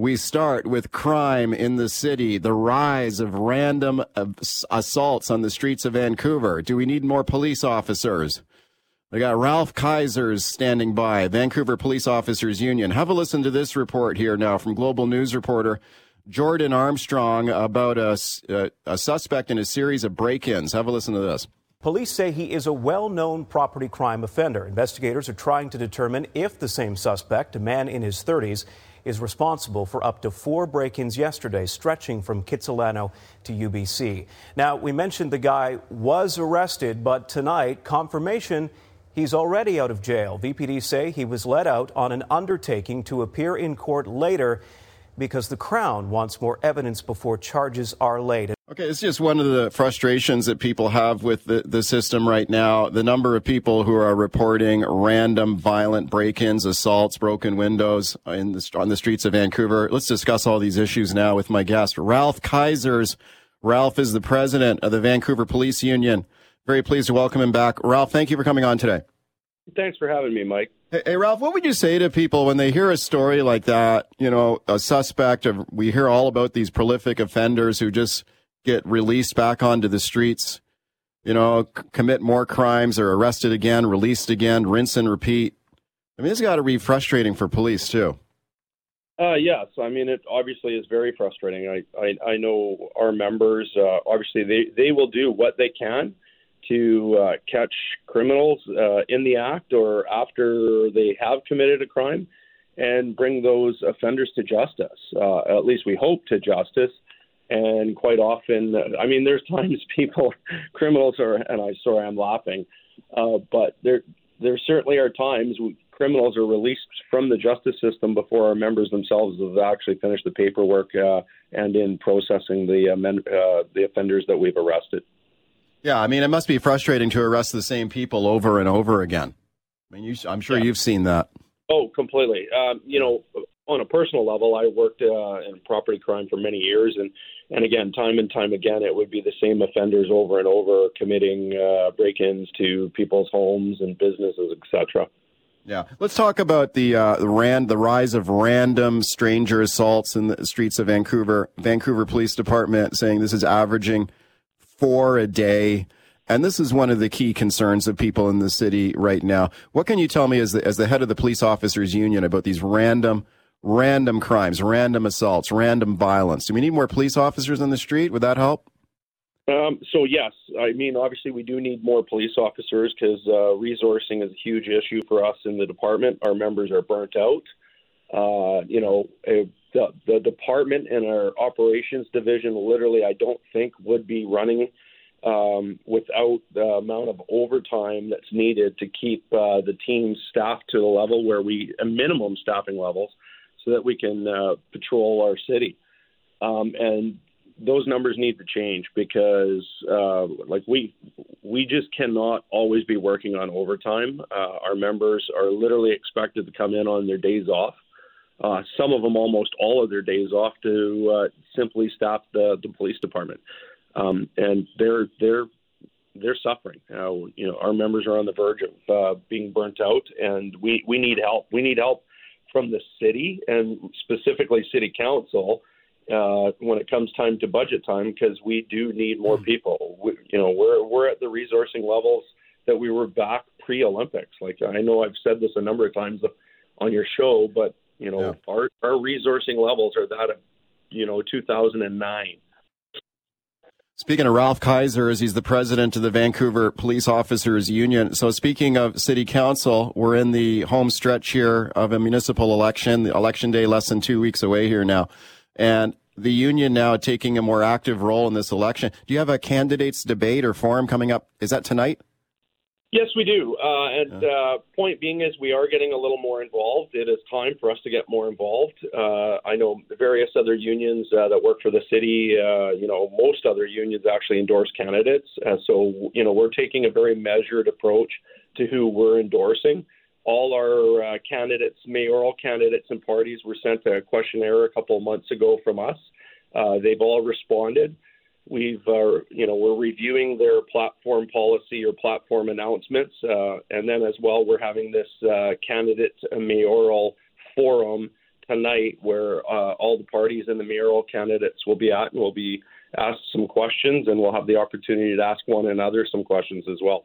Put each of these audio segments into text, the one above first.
We start with crime in the city, the rise of random assaults on the streets of Vancouver. Do we need more police officers? We got Ralph Kaisers standing by, Vancouver Police Officers Union. Have a listen to this report here now from Global News reporter Jordan Armstrong about a, a, a suspect in a series of break ins. Have a listen to this. Police say he is a well known property crime offender. Investigators are trying to determine if the same suspect, a man in his 30s, is responsible for up to four break ins yesterday, stretching from Kitsilano to UBC. Now, we mentioned the guy was arrested, but tonight, confirmation he's already out of jail. VPD say he was let out on an undertaking to appear in court later because the Crown wants more evidence before charges are laid. Okay, it's just one of the frustrations that people have with the, the system right now. The number of people who are reporting random violent break ins, assaults, broken windows in the, on the streets of Vancouver. Let's discuss all these issues now with my guest, Ralph Kaisers. Ralph is the president of the Vancouver Police Union. Very pleased to welcome him back. Ralph, thank you for coming on today. Thanks for having me, Mike. Hey, hey, Ralph, what would you say to people when they hear a story like that? You know, a suspect of, we hear all about these prolific offenders who just get released back onto the streets, you know, c- commit more crimes, or arrested again, released again, rinse and repeat. I mean, it's got to be frustrating for police too. Uh, yes, I mean it obviously is very frustrating. I I, I know our members uh, obviously they they will do what they can to uh, catch criminals uh, in the act or after they have committed a crime and bring those offenders to justice. Uh, at least we hope to justice. And quite often, I mean, there's times people, criminals are, and I'm sorry, I'm laughing, uh, but there there certainly are times criminals are released from the justice system before our members themselves have actually finished the paperwork uh, and in processing the men, uh, the offenders that we've arrested. Yeah, I mean, it must be frustrating to arrest the same people over and over again. I mean, you, I'm sure yeah. you've seen that. Oh, completely. Um, you know, on a personal level, I worked uh, in property crime for many years, and and again, time and time again, it would be the same offenders over and over committing uh, break-ins to people's homes and businesses, etc. Yeah, let's talk about the uh, the the rise of random stranger assaults in the streets of Vancouver. Vancouver Police Department saying this is averaging four a day. And this is one of the key concerns of people in the city right now. What can you tell me as the, as the head of the police officers union about these random, random crimes, random assaults, random violence? Do we need more police officers on the street? Would that help? Um, so yes, I mean obviously we do need more police officers because uh, resourcing is a huge issue for us in the department. Our members are burnt out. Uh, you know, the, the department and our operations division literally, I don't think would be running um, without the amount of overtime that's needed to keep uh, the team staffed to the level where we, a minimum staffing levels, so that we can uh, patrol our city. Um, and those numbers need to change because, uh, like we, we just cannot always be working on overtime. Uh, our members are literally expected to come in on their days off uh, some of them almost all of their days off to uh, simply stop the, the police department, um, and they're they're they're suffering. Uh, you know, our members are on the verge of uh, being burnt out, and we we need help. We need help from the city and specifically city council uh, when it comes time to budget time because we do need more hmm. people. We, you know, we're we're at the resourcing levels that we were back pre-Olympics. Like I know I've said this a number of times on your show, but you know, yeah. our our resourcing levels are that of you know 2009. Speaking of Ralph Kaisers, he's the president of the Vancouver Police Officers Union. So, speaking of City Council, we're in the home stretch here of a municipal election. The election day less than two weeks away here now, and the union now taking a more active role in this election. Do you have a candidates debate or forum coming up? Is that tonight? Yes, we do. Uh, and uh, point being is we are getting a little more involved. It is time for us to get more involved. Uh, I know various other unions uh, that work for the city. Uh, you know, most other unions actually endorse candidates. Uh, so you know, we're taking a very measured approach to who we're endorsing. All our candidates, mayoral candidates, and parties were sent a questionnaire a couple of months ago from us. they've all responded. We've, uh, you know, we're reviewing their platform policy or platform announcements, uh, and then as well, we're having this uh, candidate mayoral forum tonight where uh, all the parties and the mayoral candidates will be at, and we'll be asked some questions, and we'll have the opportunity to ask one another some questions as well.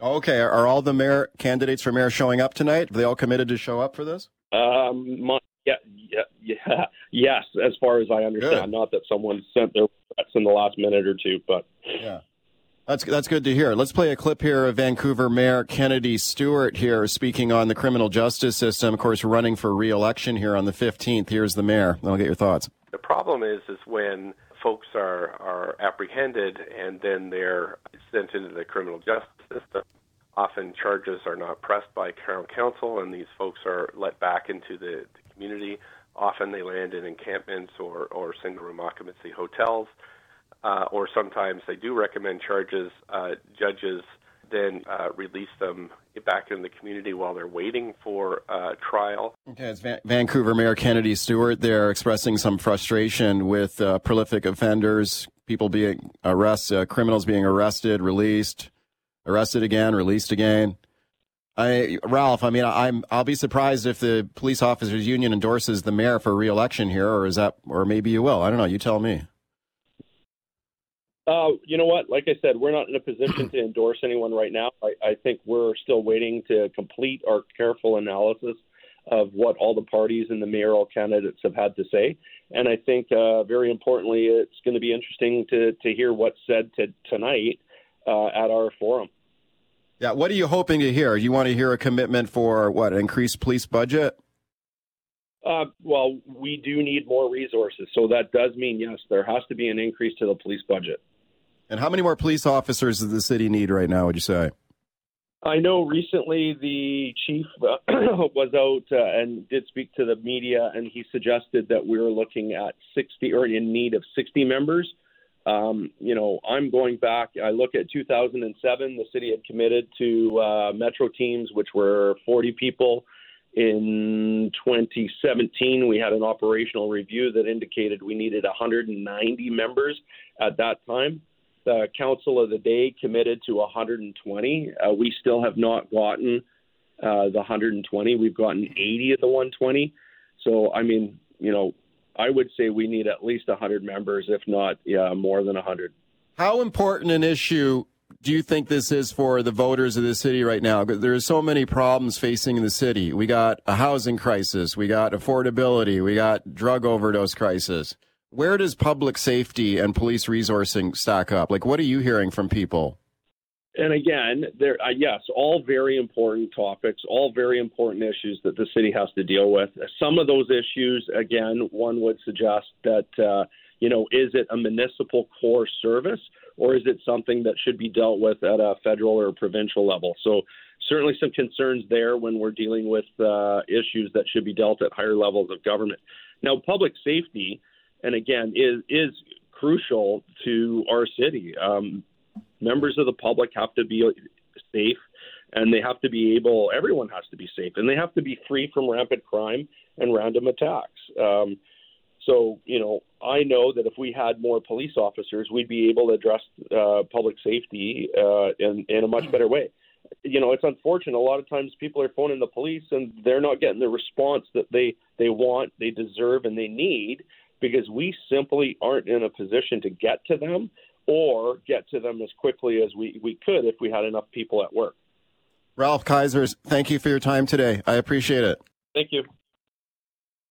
Okay, are all the mayor candidates for mayor showing up tonight? Are they all committed to show up for this? Um, my, yeah, yeah, yeah, yes. As far as I understand, Good. not that someone sent their threats in the last minute or two, but Yeah. That's that's good to hear. Let's play a clip here of Vancouver Mayor Kennedy Stewart here speaking on the criminal justice system. Of course, running for re-election here on the 15th. Here's the mayor. Then I'll get your thoughts. The problem is, is when folks are, are apprehended and then they're sent into the criminal justice system. Often charges are not pressed by crown counsel, and these folks are let back into the, the community. Often they land in encampments or, or single room occupancy hotels, uh, or sometimes they do recommend charges. Uh, judges then uh, release them back in the community while they're waiting for uh, trial. Okay, it's Van- Vancouver Mayor Kennedy Stewart there expressing some frustration with uh, prolific offenders, people being arrested, uh, criminals being arrested, released, arrested again, released again. I, Ralph, I mean, I'm, I'll be surprised if the police officers union endorses the mayor for re-election here, or is that, or maybe you will. I don't know. You tell me. Uh, you know what? Like I said, we're not in a position to endorse anyone right now. I, I think we're still waiting to complete our careful analysis of what all the parties and the mayoral candidates have had to say. And I think, uh, very importantly, it's going to be interesting to, to hear what's said to, tonight uh, at our forum. Yeah. What are you hoping to hear? You want to hear a commitment for what? Increased police budget? Uh, well, we do need more resources. So that does mean, yes, there has to be an increase to the police budget. And how many more police officers does the city need right now, would you say? I know recently the chief uh, was out uh, and did speak to the media, and he suggested that we were looking at 60 or in need of 60 members. Um, you know, I'm going back. I look at 2007. The city had committed to uh, metro teams, which were 40 people. In 2017, we had an operational review that indicated we needed 190 members at that time. The council of the day committed to 120. Uh, we still have not gotten uh, the 120. We've gotten 80 of the 120. So, I mean, you know, I would say we need at least 100 members, if not yeah, more than 100. How important an issue do you think this is for the voters of the city right now? There are so many problems facing the city. We got a housing crisis, we got affordability, we got drug overdose crisis. Where does public safety and police resourcing stack up? Like, what are you hearing from people? And again, there, uh, yes, all very important topics, all very important issues that the city has to deal with. Some of those issues, again, one would suggest that, uh, you know, is it a municipal core service or is it something that should be dealt with at a federal or provincial level? So, certainly some concerns there when we're dealing with uh, issues that should be dealt at higher levels of government. Now, public safety, and again, is is crucial to our city. Um, members of the public have to be safe and they have to be able everyone has to be safe and they have to be free from rampant crime and random attacks. Um, so you know i know that if we had more police officers we'd be able to address uh, public safety uh, in, in a much better way. You know it's unfortunate. A lot of times people are phoning the police and they're not getting the response that they they want they deserve and they need because we simply aren't in a position to get to them or get to them as quickly as we, we could if we had enough people at work. Ralph Kaisers, thank you for your time today. I appreciate it. Thank you.